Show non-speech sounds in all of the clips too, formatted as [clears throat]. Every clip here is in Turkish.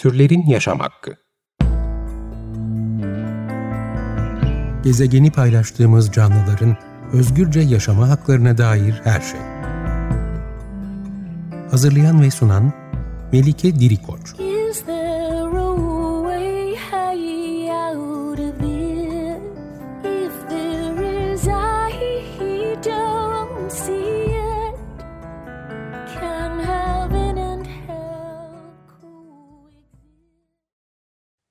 Türlerin Yaşam Hakkı Gezegeni paylaştığımız canlıların özgürce yaşama haklarına dair her şey. Hazırlayan ve sunan Melike Dirikoç.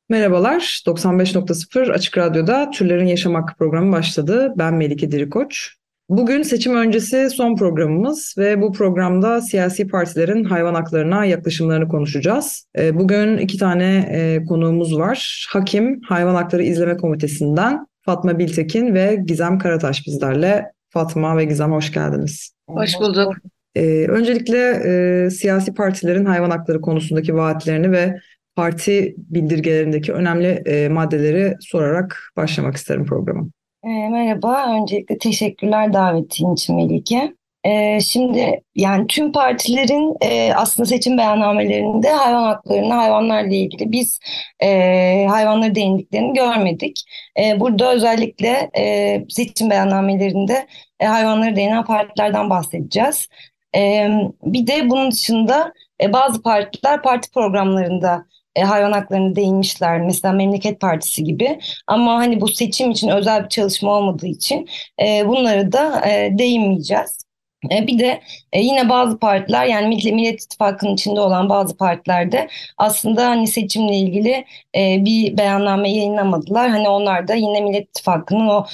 Merhabalar, 95.0 Açık Radyo'da Türlerin Yaşam Hakkı programı başladı. Ben Melike Dirikoç. Bugün seçim öncesi son programımız ve bu programda siyasi partilerin hayvan haklarına yaklaşımlarını konuşacağız. Ee, bugün iki tane e, konuğumuz var. Hakim, Hayvan Hakları İzleme Komitesi'nden Fatma Biltekin ve Gizem Karataş bizlerle. Fatma ve Gizem hoş geldiniz. Hoş bulduk. Ee, öncelikle e, siyasi partilerin hayvan hakları konusundaki vaatlerini ve parti bildirgelerindeki önemli e, maddeleri sorarak başlamak isterim programa. E, merhaba, öncelikle teşekkürler davetin için Melike. E, şimdi yani tüm partilerin e, aslında seçim beyannamelerinde hayvan haklarını, hayvanlarla ilgili biz e, hayvanları değindiklerini görmedik. E, burada özellikle e, seçim beyannamelerinde e, hayvanları değinen partilerden bahsedeceğiz. E, bir de bunun dışında e, bazı partiler parti programlarında e, hayvan haklarına değinmişler. Mesela Memleket Partisi gibi. Ama hani bu seçim için özel bir çalışma olmadığı için e, bunları da e, değinmeyeceğiz. E, bir de e, yine bazı partiler yani Millet İttifakı'nın içinde olan bazı partilerde aslında hani seçimle ilgili e, bir beyanname yayınlamadılar. Hani onlar da yine Millet İttifakı'nın o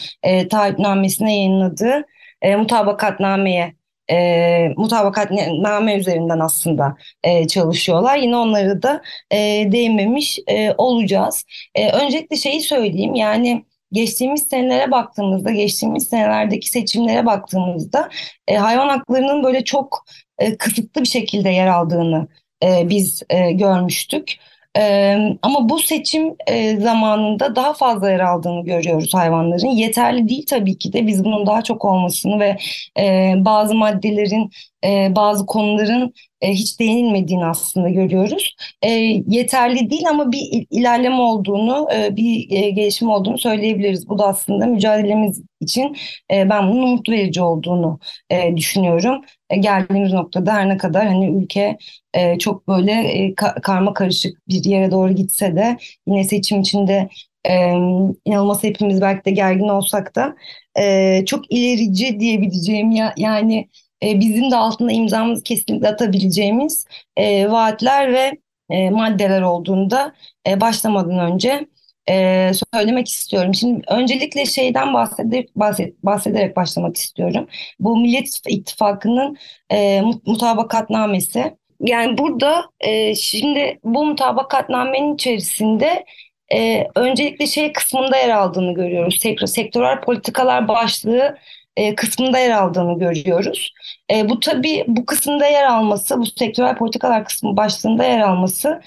taahhütnamesine yayınladığı mutabakatnameye e, mutabakatname üzerinden aslında e, çalışıyorlar. Yine onları da e, değinmemiş e, olacağız. E, öncelikle şeyi söyleyeyim yani geçtiğimiz senelere baktığımızda, geçtiğimiz senelerdeki seçimlere baktığımızda e, hayvan haklarının böyle çok e, kısıtlı bir şekilde yer aldığını e, biz e, görmüştük. Ee, ama bu seçim e, zamanında daha fazla yer aldığını görüyoruz hayvanların. Yeterli değil tabii ki de biz bunun daha çok olmasını ve e, bazı maddelerin, e, bazı konuların e, hiç değinilmediğini aslında görüyoruz. E, yeterli değil ama bir ilerleme olduğunu, e, bir e, gelişim olduğunu söyleyebiliriz. Bu da aslında mücadelemiz için e, ben bunun umut verici olduğunu e, düşünüyorum. E, geldiğimiz noktada her ne kadar hani ülke e, çok böyle e, ka karma karışık bir yere doğru gitse de yine seçim içinde e, inanılmaz hepimiz belki de gergin olsak da e, çok ilerici diyebileceğim ya yani e, bizim de altında imzamızı kesinlikle atabileceğimiz e, vaatler ve e, maddeler olduğunda e, başlamadan önce e, söylemek istiyorum. Şimdi öncelikle şeyden bahsederek, bahset, bahsederek başlamak istiyorum. Bu Millet İttifakı'nın e, mutabakatnamesi. Yani burada e, şimdi bu mutabakatnamenin içerisinde e, öncelikle şey kısmında yer aldığını görüyoruz. Sektör, sektörel politikalar başlığı e, kısmında yer aldığını görüyoruz. E, bu tabii bu kısımda yer alması, bu sektörel politikalar kısmı başlığında yer alması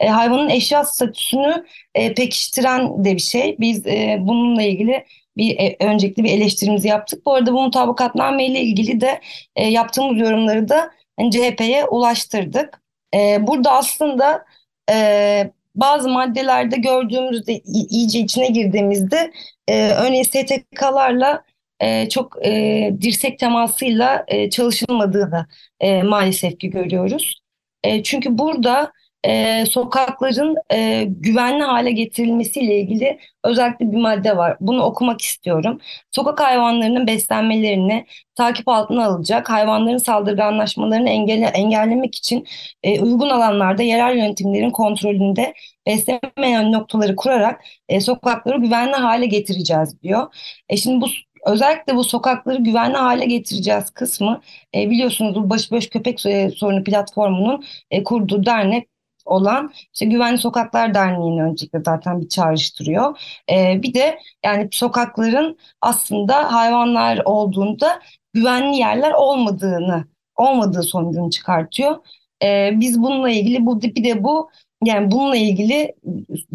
e, hayvanın eşya statüsünü e, pekiştiren de bir şey. Biz e, bununla ilgili bir e, öncelikli bir eleştirimizi yaptık. Bu arada bu mutabakatname ile ilgili de e, yaptığımız yorumları da CHP'ye ulaştırdık. E, burada aslında e, bazı maddelerde gördüğümüzde iyice içine girdiğimizde e, örneğin STK'larla e, çok e, dirsek temasıyla e, çalışılmadığını e, maalesef ki görüyoruz. E, çünkü burada e, sokakların e, güvenli hale getirilmesiyle ilgili özellikle bir madde var. Bunu okumak istiyorum. Sokak hayvanlarının beslenmelerini takip altına alacak, hayvanların saldırganlaşmalarını engelle, engellemek için e, uygun alanlarda yerel yönetimlerin kontrolünde besleme noktaları kurarak e, sokakları güvenli hale getireceğiz diyor. E, şimdi bu özellikle bu sokakları güvenli hale getireceğiz kısmı e, biliyorsunuz bu Başıboş Köpek Sorunu platformunun e, kurduğu dernek olan işte Güvenli Sokaklar Derneği'nin öncelikle zaten bir çağrıştırıyor. E, bir de yani sokakların aslında hayvanlar olduğunda güvenli yerler olmadığını olmadığı sonucunu çıkartıyor. E, biz bununla ilgili bu bir de bu yani bununla ilgili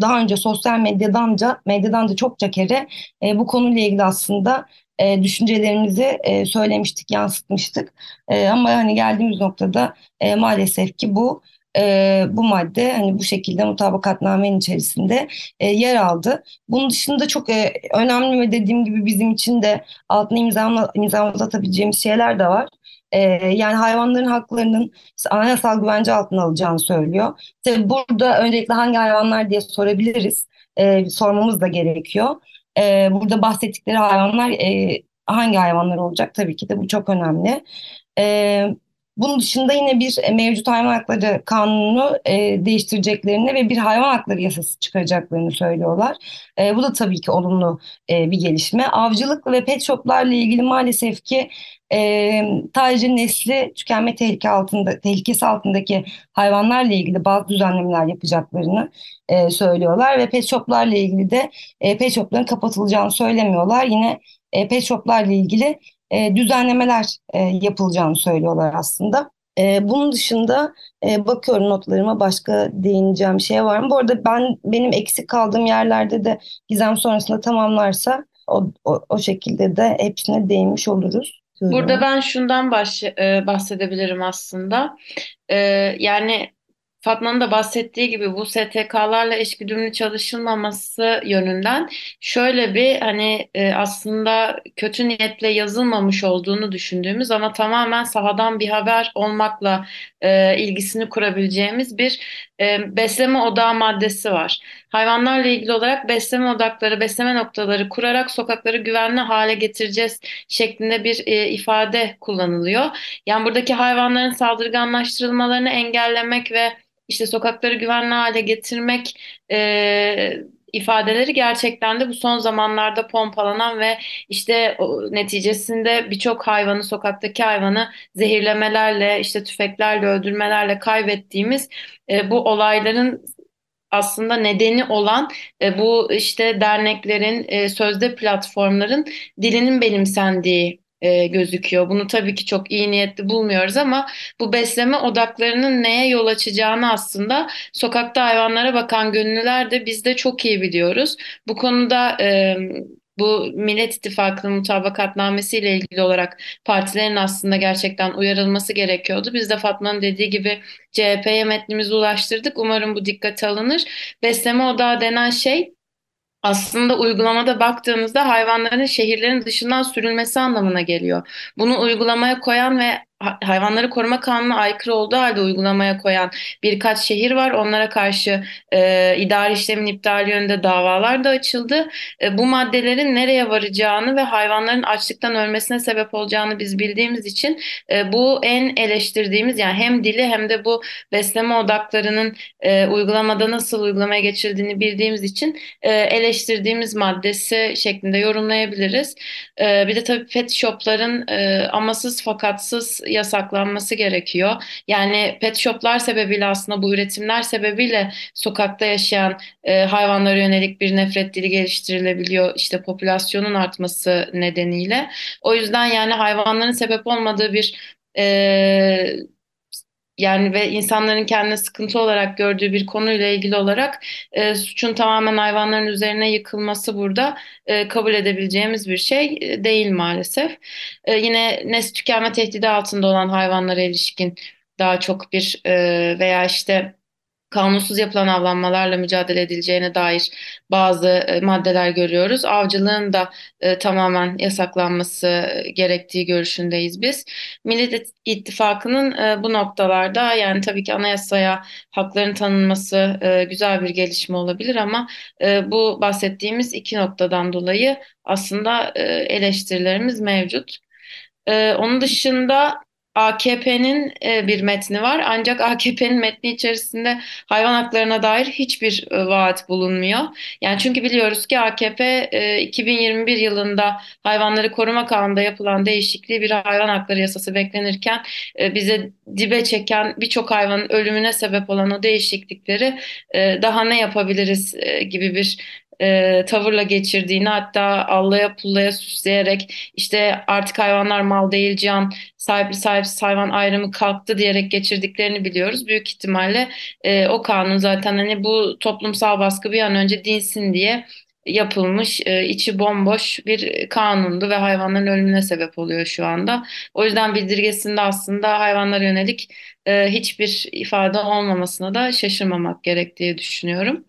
daha önce sosyal medyadan da medyadan da çokça kere e, bu konuyla ilgili aslında e, düşüncelerimizi e, söylemiştik, yansıtmıştık. E, ama hani geldiğimiz noktada e, maalesef ki bu e, bu madde hani bu şekilde mutabakatnamenin içerisinde e, yer aldı. Bunun dışında çok e, önemli ve dediğim gibi bizim için de altına imzamla, imzalatabileceğimiz şeyler de var. E, yani hayvanların haklarının anayasal güvence altına alacağını söylüyor. Tabii burada öncelikle hangi hayvanlar diye sorabiliriz. E, sormamız da gerekiyor. E, burada bahsettikleri hayvanlar e, hangi hayvanlar olacak? Tabii ki de bu çok önemli. E, bunun dışında yine bir e, mevcut hayvan hakları kanunu e, değiştireceklerini ve bir hayvan hakları yasası çıkaracaklarını söylüyorlar. E, bu da tabii ki olumlu e, bir gelişme. Avcılık ve pet shoplarla ilgili maalesef ki e, sadece nesli tükenme tehlike altında, tehlikesi altındaki hayvanlarla ilgili bazı düzenlemeler yapacaklarını e, söylüyorlar ve pet shoplarla ilgili de e, pet shopların kapatılacağını söylemiyorlar. Yine e, pet shoplarla ilgili e, düzenlemeler e, yapılacağını söylüyorlar aslında. E, bunun dışında e, bakıyorum notlarıma başka değineceğim şey var mı? Bu arada ben benim eksik kaldığım yerlerde de gizem sonrasında tamamlarsa o, o, o şekilde de hepsine değinmiş oluruz. Burada ben şundan baş, e, bahsedebilirim aslında. E, yani Fatma'nın da bahsettiği gibi bu STK'larla eşgüdümlü çalışılmaması yönünden şöyle bir hani e, aslında kötü niyetle yazılmamış olduğunu düşündüğümüz ama tamamen sahadan bir haber olmakla e, ilgisini kurabileceğimiz bir e, besleme odağı maddesi var. Hayvanlarla ilgili olarak besleme odakları, besleme noktaları kurarak sokakları güvenli hale getireceğiz şeklinde bir e, ifade kullanılıyor. Yani buradaki hayvanların saldırganlaştırılmalarını engellemek ve işte sokakları güvenli hale getirmek e, ifadeleri gerçekten de bu son zamanlarda pompalanan ve işte o, neticesinde birçok hayvanı sokaktaki hayvanı zehirlemelerle işte tüfeklerle öldürmelerle kaybettiğimiz e, bu olayların aslında nedeni olan e, bu işte derneklerin, e, sözde platformların dilinin benimsendiği e, gözüküyor. Bunu tabii ki çok iyi niyetli bulmuyoruz ama bu besleme odaklarının neye yol açacağını aslında sokakta hayvanlara bakan gönüllüler de biz de çok iyi biliyoruz. Bu konuda e, bu Millet İttifakı'nın mutabakatnamesiyle ilgili olarak partilerin aslında gerçekten uyarılması gerekiyordu. Biz de Fatma'nın dediği gibi CHP'ye metnimizi ulaştırdık. Umarım bu dikkate alınır. Besleme odağı denen şey aslında uygulamada baktığımızda hayvanların şehirlerin dışından sürülmesi anlamına geliyor. Bunu uygulamaya koyan ve hayvanları koruma kanunu aykırı olduğu halde uygulamaya koyan birkaç şehir var. Onlara karşı e, idari işlemin iptali yönünde davalar da açıldı. E, bu maddelerin nereye varacağını ve hayvanların açlıktan ölmesine sebep olacağını biz bildiğimiz için e, bu en eleştirdiğimiz yani hem dili hem de bu besleme odaklarının e, uygulamada nasıl uygulamaya geçirildiğini bildiğimiz için e, eleştirdiğimiz maddesi şeklinde yorumlayabiliriz. E, bir de tabii pet shopların e, amasız fakatsız yasaklanması gerekiyor. Yani pet shoplar sebebiyle aslında bu üretimler sebebiyle sokakta yaşayan e, hayvanlara yönelik bir nefret dili geliştirilebiliyor. İşte popülasyonun artması nedeniyle. O yüzden yani hayvanların sebep olmadığı bir e, yani ve insanların kendine sıkıntı olarak gördüğü bir konuyla ilgili olarak e, suçun tamamen hayvanların üzerine yıkılması burada e, kabul edebileceğimiz bir şey e, değil maalesef. E, yine nesli tükenme tehdidi altında olan hayvanlara ilişkin daha çok bir e, veya işte kanunsuz yapılan avlanmalarla mücadele edileceğine dair bazı e, maddeler görüyoruz. Avcılığın da e, tamamen yasaklanması gerektiği görüşündeyiz biz. Millet İttifakı'nın e, bu noktalarda yani tabii ki anayasaya hakların tanınması e, güzel bir gelişme olabilir ama e, bu bahsettiğimiz iki noktadan dolayı aslında e, eleştirilerimiz mevcut. Ee, onun dışında AKP'nin e, bir metni var ancak AKP'nin metni içerisinde hayvan haklarına dair hiçbir e, vaat bulunmuyor. Yani çünkü biliyoruz ki AKP 2021 e, yılında hayvanları koruma kanunda yapılan değişikliği bir hayvan hakları yasası beklenirken bize dibe çeken birçok hayvanın ölümüne sebep olan o değişiklikleri daha ne yapabiliriz gibi bir e, tavırla geçirdiğini hatta allaya pullaya süsleyerek işte artık hayvanlar mal değil can sahipli sahipsiz hayvan ayrımı kalktı diyerek geçirdiklerini biliyoruz. Büyük ihtimalle e, o kanun zaten hani bu toplumsal baskı bir an önce dinsin diye yapılmış, e, içi bomboş bir kanundu ve hayvanların ölümüne sebep oluyor şu anda. O yüzden bildirgesinde aslında hayvanlara yönelik e, hiçbir ifade olmamasına da şaşırmamak gerektiği düşünüyorum.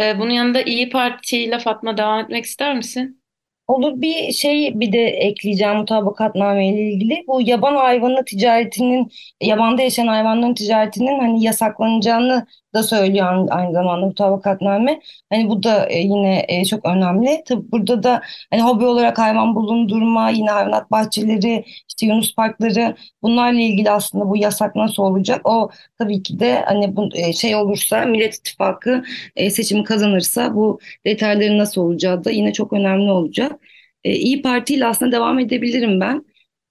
E, bunun yanında İyi Parti ile Fatma devam etmek ister misin? Olur bir şey bir de ekleyeceğim mutabakatname ile ilgili. Bu yaban hayvanı ticaretinin, yabanda yaşayan hayvanların ticaretinin hani yasaklanacağını da söylüyor aynı zamanda mutabakatname. Hani bu da e, yine e, çok önemli. Tabii burada da hani hobi olarak hayvan bulundurma, yine hayvanat bahçeleri, işte Yunus parkları bunlarla ilgili aslında bu yasak nasıl olacak? O tabii ki de hani bu e, şey olursa Millet İttifakı seçimi kazanırsa bu detayların nasıl olacağı da yine çok önemli olacak. İyi Parti ile aslında devam edebilirim ben.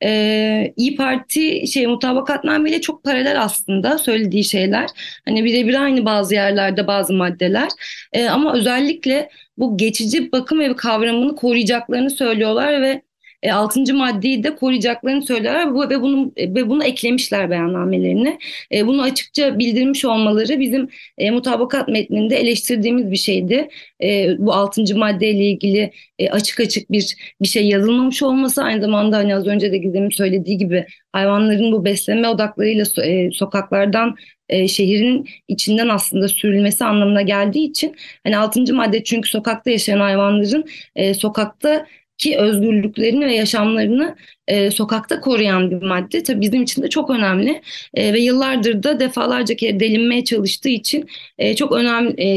Ee, İyi Parti şey mutabakatnameyle çok paralel aslında söylediği şeyler. Hani birebir aynı bazı yerlerde bazı maddeler. Ee, ama özellikle bu geçici bakım evi kavramını koruyacaklarını söylüyorlar ve e, 6. maddeyi de koruyacaklarını söylerler bu, ve bunu ve bunu eklemişler beyannamelerine. E, bunu açıkça bildirmiş olmaları bizim e, mutabakat metninde eleştirdiğimiz bir şeydi. E, bu 6. maddeyle ilgili e, açık açık bir bir şey yazılmamış olması aynı zamanda hani az önce de Gizem'in söylediği gibi hayvanların bu beslenme odaklarıyla e, sokaklardan e, şehrin içinden aslında sürülmesi anlamına geldiği için hani 6. madde çünkü sokakta yaşayan hayvanların e, sokakta ki özgürlüklerini ve yaşamlarını e, sokakta koruyan bir madde. Tabii bizim için de çok önemli e, ve yıllardır da defalarca kere delinmeye çalıştığı için e, çok önemli e,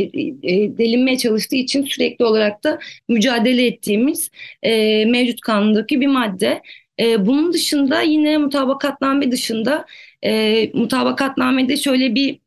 e, delinmeye çalıştığı için sürekli olarak da mücadele ettiğimiz e, mevcut kanundaki bir madde. E, bunun dışında yine mutabakatname dışında e, mutabakatnamede şöyle bir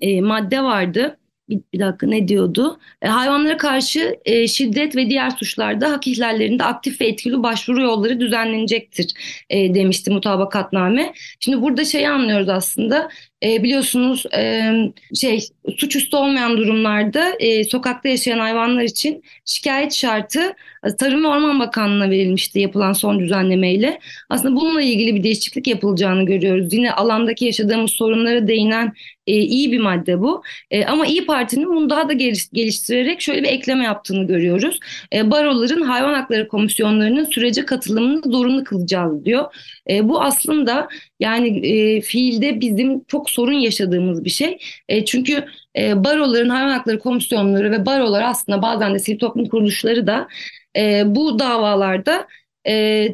e, madde vardı bir, bir dakika ne diyordu? E, hayvanlara karşı e, şiddet ve diğer suçlarda hak ihlallerinde aktif ve etkili başvuru yolları düzenlenecektir e, demişti mutabakatname. Şimdi burada şeyi anlıyoruz aslında e, biliyorsunuz e, şey suçüstü olmayan durumlarda e, sokakta yaşayan hayvanlar için şikayet şartı e, Tarım ve Orman Bakanlığı'na verilmişti yapılan son düzenlemeyle. Aslında bununla ilgili bir değişiklik yapılacağını görüyoruz. Yine alandaki yaşadığımız sorunlara değinen e, iyi bir madde bu. E, ama İyi Parti'nin bunu daha da geliş, geliştirerek şöyle bir ekleme yaptığını görüyoruz. E, baroların hayvan hakları komisyonlarının sürece katılımını zorunlu kılacağız diyor. E, bu aslında yani e, fiilde bizim çok sorun yaşadığımız bir şey. E, çünkü e, baroların hayvan hakları komisyonları ve barolar aslında bazen de sivil toplum kuruluşları da e, bu davalarda e,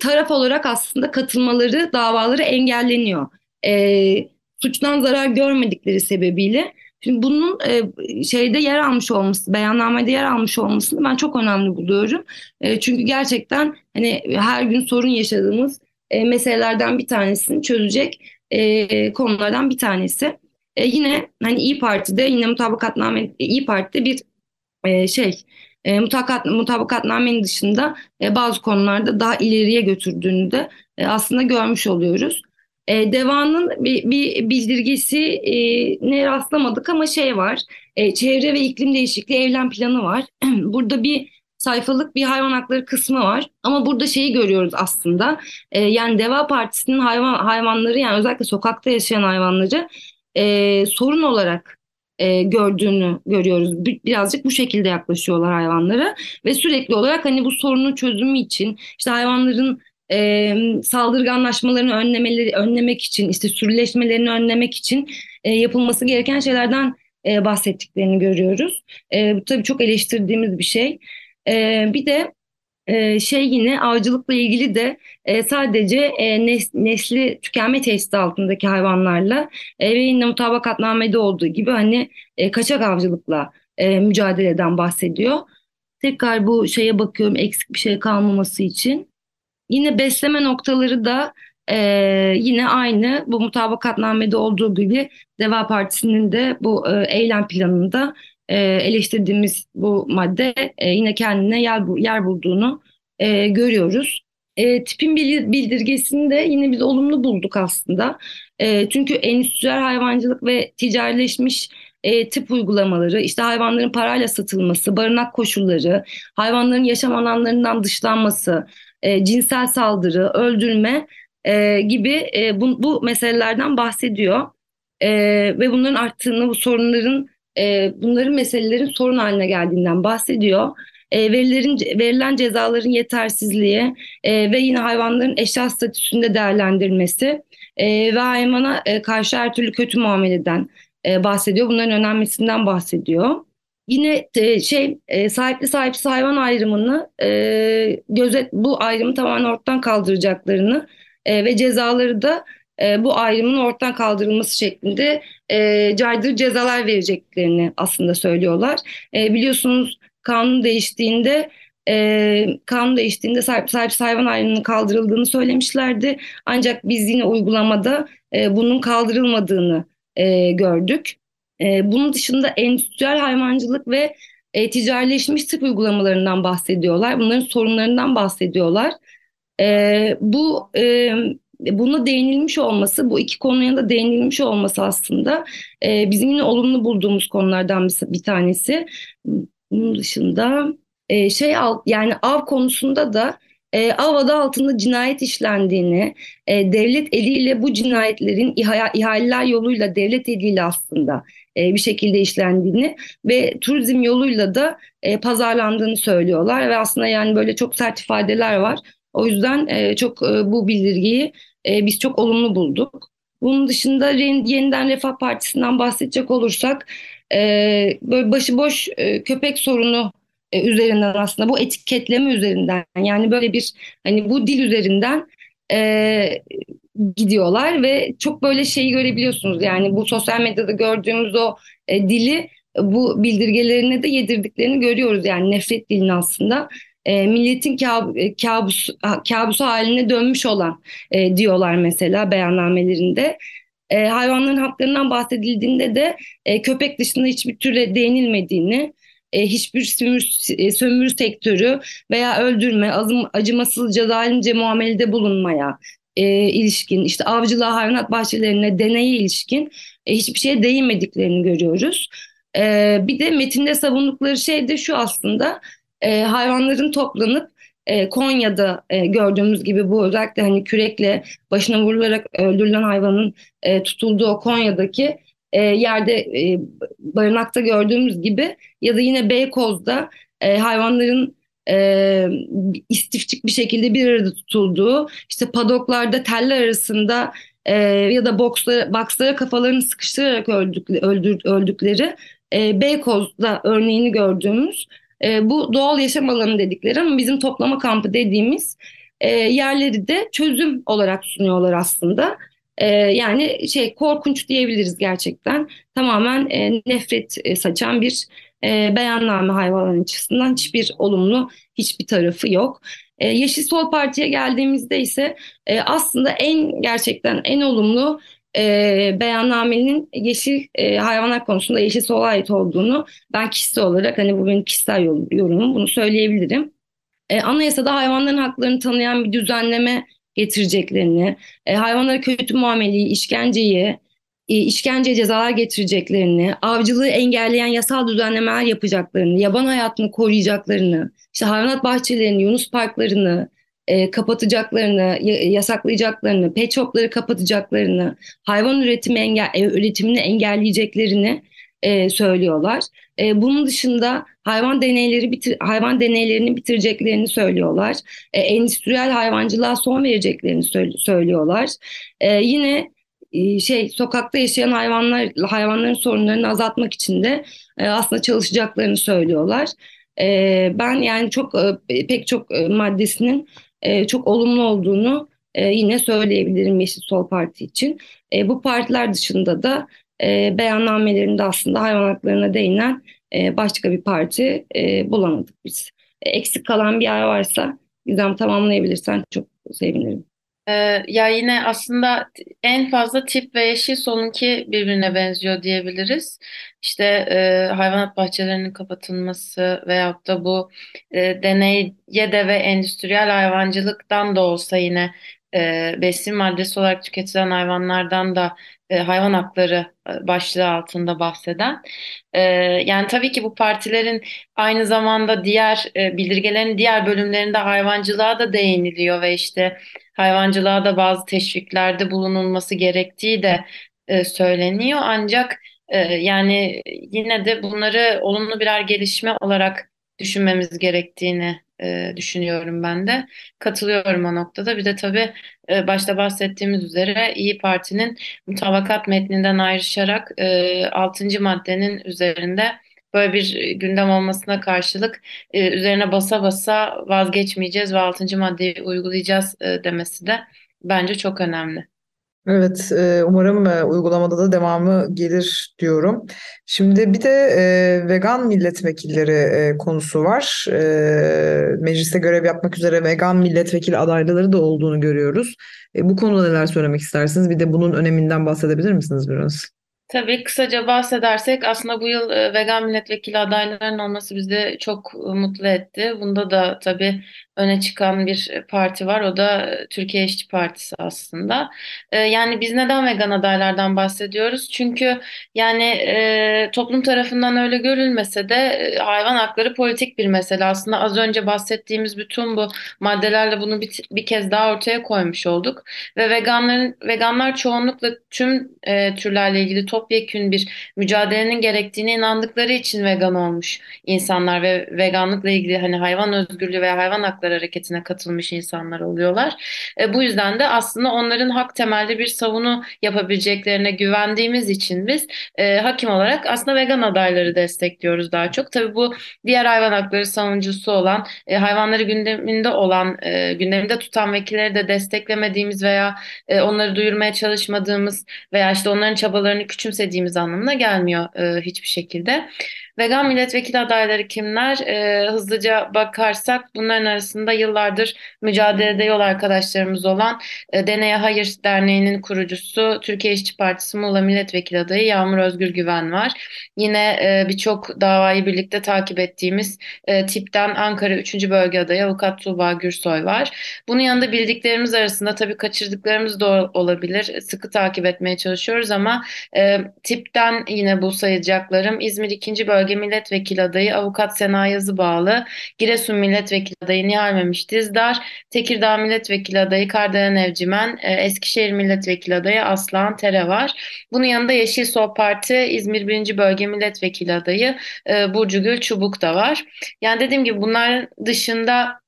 taraf olarak aslında katılmaları davaları engelleniyor. E, suçtan zarar görmedikleri sebebiyle. Şimdi bunun e, şeyde yer almış olması, beyannamede yer almış olmasını ben çok önemli buluyorum. E, çünkü gerçekten hani her gün sorun yaşadığımız e, meselelerden bir tanesini çözecek e, konulardan bir tanesi. E, yine hani İyi Parti'de yine mutabakatname İyi Parti'de bir e, şey e, mutabakat, mutabakatnamenin dışında e, bazı konularda daha ileriye götürdüğünü de e, aslında görmüş oluyoruz. E, Deva'nın bir, bir bildirgesi e, ne rastlamadık ama şey var. E, çevre ve iklim değişikliği evlem planı var. [clears throat] Burada bir sayfalık bir hayvan hakları kısmı var. Ama burada şeyi görüyoruz aslında. E, yani Deva Partisi'nin hayvan hayvanları yani özellikle sokakta yaşayan hayvanları e, sorun olarak e, gördüğünü görüyoruz. Birazcık bu şekilde yaklaşıyorlar hayvanlara ve sürekli olarak hani bu sorunun çözümü için işte hayvanların e, saldırganlaşmalarını önlemeleri önlemek için işte sürüleşmelerini önlemek için e, yapılması gereken şeylerden e, bahsettiklerini görüyoruz. E, bu tabii çok eleştirdiğimiz bir şey. E, bir de e, şey yine avcılıkla ilgili de e, sadece e, nes, nesli tükenme tehdidi altındaki hayvanlarla e, ve yine mutabakatnamede olduğu gibi hani e, kaçak avcılıkla e, mücadeleden bahsediyor. Tekrar bu şeye bakıyorum eksik bir şey kalmaması için. Yine besleme noktaları da e, yine aynı bu mutabakatnamede olduğu gibi Deva Partisi'nin de bu e, eylem planında e, eleştirdiğimiz bu madde e, yine kendine yer, yer bulduğunu e, görüyoruz. E, tipin bildirgesini de yine biz olumlu bulduk aslında. E, çünkü endüstriyel hayvancılık ve ticarileşmiş e, tip uygulamaları, işte hayvanların parayla satılması, barınak koşulları, hayvanların yaşam alanlarından dışlanması, e, cinsel saldırı, öldürme e, gibi e, bu, bu meselelerden bahsediyor. E, ve bunların arttığını, bu sorunların e, bunların meselelerin sorun haline geldiğinden bahsediyor. E, verilerin verilen cezaların yetersizliği e, ve yine hayvanların eşya statüsünde değerlendirilmesi e, ve hayvana e, karşı her türlü kötü muameleden e, bahsediyor. Bunların önemlisinden bahsediyor. Yine e, şey e, sahipli sahipsiz hayvan ayrımını e, gözet bu ayrımı tamamen ortadan kaldıracaklarını e, ve cezaları da e, bu ayrımın ortadan kaldırılması şeklinde e, caydırıcı cezalar vereceklerini aslında söylüyorlar. E, biliyorsunuz kanun değiştiğinde e, kanun değiştiğinde sahip, sahipsiz hayvan ayrımının kaldırıldığını söylemişlerdi. Ancak biz yine uygulamada e, bunun kaldırılmadığını e, gördük. E, bunun dışında endüstriyel hayvancılık ve e, ticarileşmiş tıp uygulamalarından bahsediyorlar. Bunların sorunlarından bahsediyorlar. E, bu e, buna değinilmiş olması, bu iki konuya da değinilmiş olması aslında e, bizim yine olumlu bulduğumuz konulardan bir, bir tanesi. Bunun dışında e, şey yani av konusunda da e, av adı altında cinayet işlendiğini, e, devlet eliyle bu cinayetlerin ihaleler yoluyla devlet eliyle aslında e, bir şekilde işlendiğini ve turizm yoluyla da e, pazarlandığını söylüyorlar ve aslında yani böyle çok sert ifadeler var. O yüzden e, çok e, bu bildirgiyi e, biz çok olumlu bulduk. Bunun dışında yeniden Refah Partisi'nden bahsedecek olursak e, böyle başıboş e, köpek sorunu e, üzerinden aslında bu etiketleme üzerinden yani böyle bir hani bu dil üzerinden e, gidiyorlar ve çok böyle şeyi görebiliyorsunuz yani bu sosyal medyada gördüğümüz o e, dili bu bildirgelerine de yedirdiklerini görüyoruz yani nefret dilini aslında e, milletin kab e, kabus kabusu haline dönmüş olan e, diyorlar mesela beyannamelerinde. E, hayvanların haklarından bahsedildiğinde de e, köpek dışında hiçbir türe değinilmediğini, e, hiçbir sömür, e, sömürü sektörü veya öldürme, azım, acımasızca zalimce muamelede bulunmaya e, ilişkin, işte avcılığa, hayvanat bahçelerine, deneye ilişkin e, hiçbir şeye değinmediklerini görüyoruz. E, bir de metinde savundukları şey de şu aslında, e, hayvanların toplanıp e, Konya'da e, gördüğümüz gibi bu özellikle hani kürekle başına vurularak öldürülen hayvanın e, tutulduğu o Konya'daki e, yerde e, barınakta gördüğümüz gibi ya da yine Beykoz'da e, hayvanların e, istifçik bir şekilde bir arada tutulduğu işte padoklarda teller arasında e, ya da bokslara, bokslara kafalarını sıkıştırarak öldük, öldür, öldükleri e, Beykoz'da örneğini gördüğümüz e, bu doğal yaşam alanı dedikleri ama bizim toplama kampı dediğimiz e, yerleri de çözüm olarak sunuyorlar aslında. Yani şey korkunç diyebiliriz gerçekten. Tamamen nefret saçan bir e, beyanname hayvanların açısından hiçbir olumlu hiçbir tarafı yok. E, Yeşil Sol Parti'ye geldiğimizde ise e, aslında en gerçekten en olumlu e, beyannamenin yeşil e, hayvanlar konusunda yeşil sola ait olduğunu ben kişisel olarak hani bu benim kişisel yorumum bunu söyleyebilirim. E, anayasada hayvanların haklarını tanıyan bir düzenleme getireceklerini, e, hayvanlara kötü muameleyi, işkenceyi, işkence cezalar getireceklerini, avcılığı engelleyen yasal düzenlemeler yapacaklarını, yaban hayatını koruyacaklarını, işte hayvanat bahçelerini, yunus parklarını, e, kapatacaklarını, yasaklayacaklarını, pet shopları kapatacaklarını, hayvan üretimi engel, e, üretimini engelleyeceklerini e, söylüyorlar. E, bunun dışında hayvan deneyleri bitir, hayvan deneylerini bitireceklerini söylüyorlar. E, endüstriyel hayvancılığa son vereceklerini söylüyorlar. E, yine e, şey sokakta yaşayan hayvanlar hayvanların sorunlarını azaltmak için de e, aslında çalışacaklarını söylüyorlar. E, ben yani çok e, pek çok e, maddesinin e, çok olumlu olduğunu e, yine söyleyebilirim Yeşil Sol Parti için. E, bu partiler dışında da e, beyannamelerinde aslında hayvan haklarına değinen e, başka bir parti e, bulamadık biz. E, eksik kalan bir yer varsa Gizem tamamlayabilirsen çok sevinirim. Ee, ya yine aslında en fazla tip ve yeşil solunki birbirine benziyor diyebiliriz. İşte e, hayvanat bahçelerinin kapatılması veyahut da bu e, deneye de ve endüstriyel hayvancılıktan da olsa yine e, besin maddesi olarak tüketilen hayvanlardan da e, hayvan hakları e, başlığı altında bahseden. E, yani tabii ki bu partilerin aynı zamanda diğer e, bildirgelerin diğer bölümlerinde hayvancılığa da değiniliyor ve işte hayvancılığa da bazı teşviklerde bulunulması gerektiği de e, söyleniyor. Ancak E, yani yine de bunları olumlu birer gelişme olarak düşünmemiz gerektiğini e, düşünüyorum ben de. Katılıyorum o noktada. Bir de tabii e, başta bahsettiğimiz üzere İyi Parti'nin mutabakat metninden ayrışarak e, 6. maddenin üzerinde böyle bir gündem olmasına karşılık e, üzerine basa basa vazgeçmeyeceğiz ve 6. maddeyi uygulayacağız e, demesi de bence çok önemli. Evet, e, umarım e, uygulamada da devamı gelir diyorum. Şimdi bir de e, vegan milletvekilleri konusu var. Mecliste görev yapmak üzere vegan milletvekili adayları da olduğunu görüyoruz. Bu konuda neler söylemek istersiniz? Bir de bunun öneminden bahsedebilir misiniz biraz? Tabii kısaca bahsedersek aslında bu yıl e, vegan milletvekili adaylarının olması bizi çok e, mutlu etti. Bunda da tabii öne çıkan bir parti var. O da e, Türkiye İşçi Partisi aslında. Yani biz neden vegan adaylardan bahsediyoruz? Çünkü yani e, toplum tarafından öyle görülmese de hayvan hakları politik bir mesele. Aslında az önce bahsettiğimiz bütün bu maddelerle bunu bir, bir kez daha ortaya koymuş olduk. Ve veganların veganlar çoğunlukla tüm e, türlerle ilgili topyekün bir mücadelenin gerektiğine inandıkları için vegan olmuş insanlar ve veganlıkla ilgili hani hayvan özgürlüğü ve hayvan hakları hareketine katılmış insanlar oluyorlar. E, bu yüzden de aslında onların hak temelli bir savunu yapabileceklerine güvendiğimiz için biz e, hakim olarak aslında vegan adayları destekliyoruz daha çok. Tabii bu diğer hayvan hakları savunucusu olan, e, hayvanları gündeminde olan, e, gündeminde tutan vekilleri de desteklemediğimiz veya e, onları duyurmaya çalışmadığımız veya işte onların çabalarını küçümsediğimiz anlamına gelmiyor e, hiçbir şekilde. Vegan milletvekili adayları kimler? E, hızlıca bakarsak bunların arasında yıllardır mücadelede yol arkadaşlarımız olan e, Deneye Hayır Derneği'nin kurucusu Türkiye İşçi Partisi Muğla Milletvekili adayı Yağmur Özgür Güven var. Yine e, birçok davayı birlikte takip ettiğimiz e, tipten Ankara 3. Bölge adayı Avukat Tuğba Gürsoy var. Bunun yanında bildiklerimiz arasında tabii kaçırdıklarımız da olabilir. Sıkı takip etmeye çalışıyoruz ama e, tipten yine bu sayacaklarım İzmir 2. Bölge Bölge Milletvekili adayı Avukat Sena Yazıbağlı, Giresun Milletvekili adayı Nihal Memiş Dizdar, Tekirdağ Milletvekili adayı Kardelen Evcimen, e, Eskişehir Milletvekili adayı Aslan Tere var. Bunun yanında Yeşil Sol Parti İzmir 1. Bölge Milletvekili adayı e, Burcu Gül Çubuk da var. Yani dediğim gibi bunlar dışında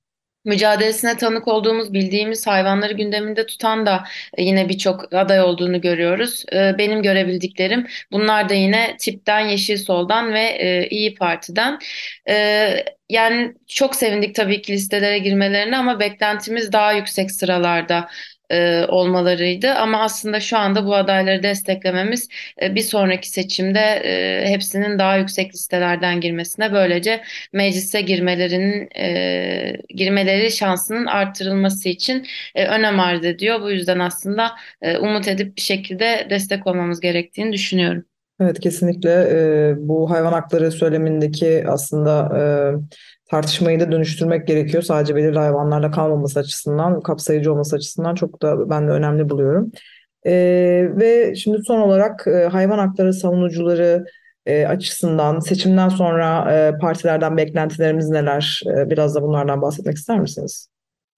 mücadelesine tanık olduğumuz, bildiğimiz hayvanları gündeminde tutan da e, yine birçok aday olduğunu görüyoruz. E, benim görebildiklerim bunlar da yine tipten, Yeşil Sol'dan ve e, İyi Parti'den. Yani çok sevindik tabii ki listelere girmelerine ama beklentimiz daha yüksek sıralarda e, olmalarıydı. Ama aslında şu anda bu adayları desteklememiz e, bir sonraki seçimde e, hepsinin daha yüksek listelerden girmesine böylece meclise girmelerinin e, girmeleri şansının arttırılması için e, önem arz ediyor. Bu yüzden aslında e, umut edip bir şekilde destek olmamız gerektiğini düşünüyorum. Evet kesinlikle e, bu hayvan hakları söylemindeki aslında e, tartışmayı da dönüştürmek gerekiyor. Sadece belirli hayvanlarla kalmaması açısından, kapsayıcı olması açısından çok da ben de önemli buluyorum. E, ve şimdi son olarak e, hayvan hakları savunucuları e, açısından seçimden sonra e, partilerden beklentilerimiz neler? E, biraz da bunlardan bahsetmek ister misiniz?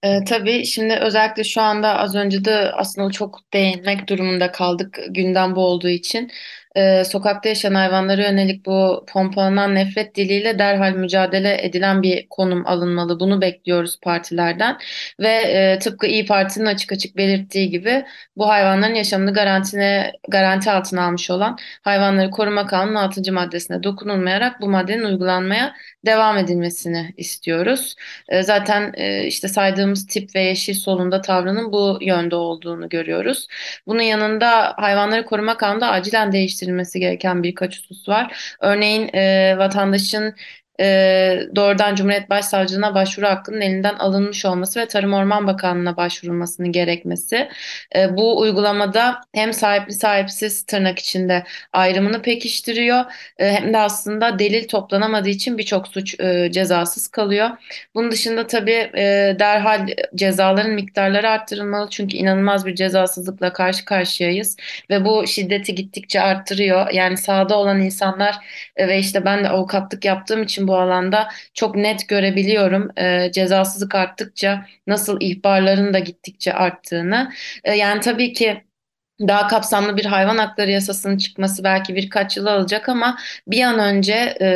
E, tabii şimdi özellikle şu anda az önce de aslında çok değinmek durumunda kaldık gündem bu olduğu için e, sokakta yaşayan hayvanlara yönelik bu pompalanan nefret diliyle derhal mücadele edilen bir konum alınmalı. Bunu bekliyoruz partilerden ve e, tıpkı İyi Parti'nin açık açık belirttiği gibi bu hayvanların yaşamını garantine, garanti altına almış olan Hayvanları Koruma Kanunu 6. maddesine dokunulmayarak bu maddenin uygulanmaya devam edilmesini istiyoruz. E, zaten e, işte saydığımız tip ve yeşil solunda tavrının bu yönde olduğunu görüyoruz. Bunun yanında Hayvanları Koruma Kanunu acilen değiştirilmesi gereken birkaç husus var. Örneğin e, vatandaşın e, doğrudan Cumhuriyet Başsavcılığına başvuru hakkının elinden alınmış olması ve Tarım Orman Bakanlığı'na başvurulmasının gerekmesi. E, bu uygulamada hem sahipli sahipsiz tırnak içinde ayrımını pekiştiriyor e, hem de aslında delil toplanamadığı için birçok suç e, cezasız kalıyor. Bunun dışında tabii e, derhal cezaların miktarları arttırılmalı çünkü inanılmaz bir cezasızlıkla karşı karşıyayız ve bu şiddeti gittikçe arttırıyor. Yani sahada olan insanlar e, ve işte ben de avukatlık yaptığım için bu alanda çok net görebiliyorum. E, cezasızlık arttıkça nasıl ihbarların da gittikçe arttığını. E, yani tabii ki daha kapsamlı bir hayvan hakları yasasının çıkması belki birkaç yıl alacak ama bir an önce e,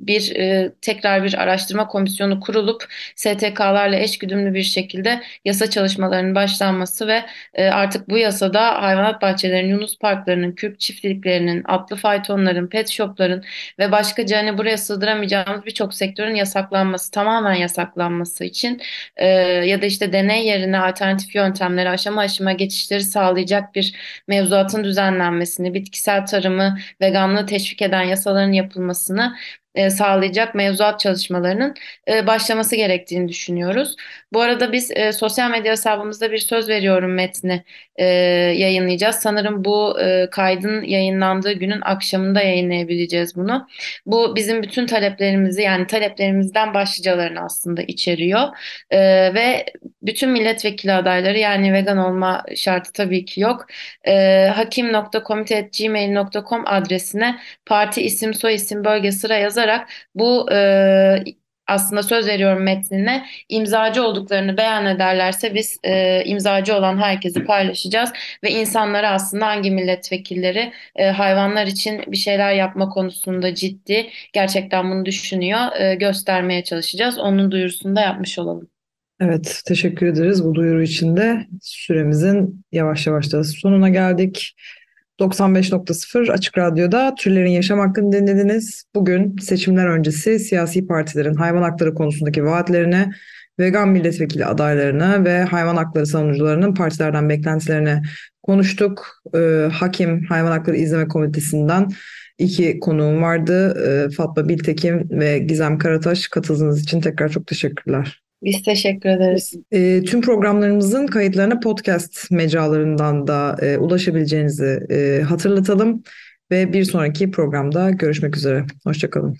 bir e, tekrar bir araştırma komisyonu kurulup STK'larla eşgüdümlü bir şekilde yasa çalışmalarının başlanması ve e, artık bu yasada hayvanat bahçelerinin, yunus parklarının, kürk çiftliklerinin, atlı faytonların, pet shopların ve başka hani buraya sığdıramayacağımız birçok sektörün yasaklanması, tamamen yasaklanması için e, ya da işte deney yerine alternatif yöntemleri aşama aşama geçişleri sağlayacak bir mevzuatın düzenlenmesini, bitkisel tarımı, veganlığı teşvik eden yasaların yapılmasını e, sağlayacak mevzuat çalışmalarının e, başlaması gerektiğini düşünüyoruz. Bu arada biz e, sosyal medya hesabımızda bir söz veriyorum metni yayınlayacağız. Sanırım bu kaydın yayınlandığı günün akşamında yayınlayabileceğiz bunu. Bu bizim bütün taleplerimizi yani taleplerimizden başlıcalarını aslında içeriyor. Ve bütün milletvekili adayları yani vegan olma şartı tabii ki yok. E, hakim.komite.gmail.com adresine parti isim, soy isim, bölge sıra yazarak bu e, aslında söz veriyorum metnine imzacı olduklarını beyan ederlerse biz e, imzacı olan herkesi paylaşacağız ve insanlara aslında hangi milletvekilleri e, hayvanlar için bir şeyler yapma konusunda ciddi gerçekten bunu düşünüyor e, göstermeye çalışacağız. Onun duyurusunu da yapmış olalım. Evet, teşekkür ederiz bu duyuru için de. Süremizin yavaş yavaş da sonuna geldik. 95.0 Açık Radyo'da türlerin yaşam hakkını dinlediniz. Bugün seçimler öncesi siyasi partilerin hayvan hakları konusundaki vaatlerine, vegan milletvekili adaylarına ve hayvan hakları savunucularının partilerden beklentilerine konuştuk. Ee, Hakim Hayvan Hakları İzleme Komitesi'nden iki konuğum vardı. Ee, Fatma Biltekin ve Gizem Karataş katıldığınız için tekrar çok teşekkürler. Biz teşekkür ederiz. E, tüm programlarımızın kayıtlarına podcast mecralarından da e, ulaşabileceğinizi e, hatırlatalım ve bir sonraki programda görüşmek üzere. Hoşçakalın.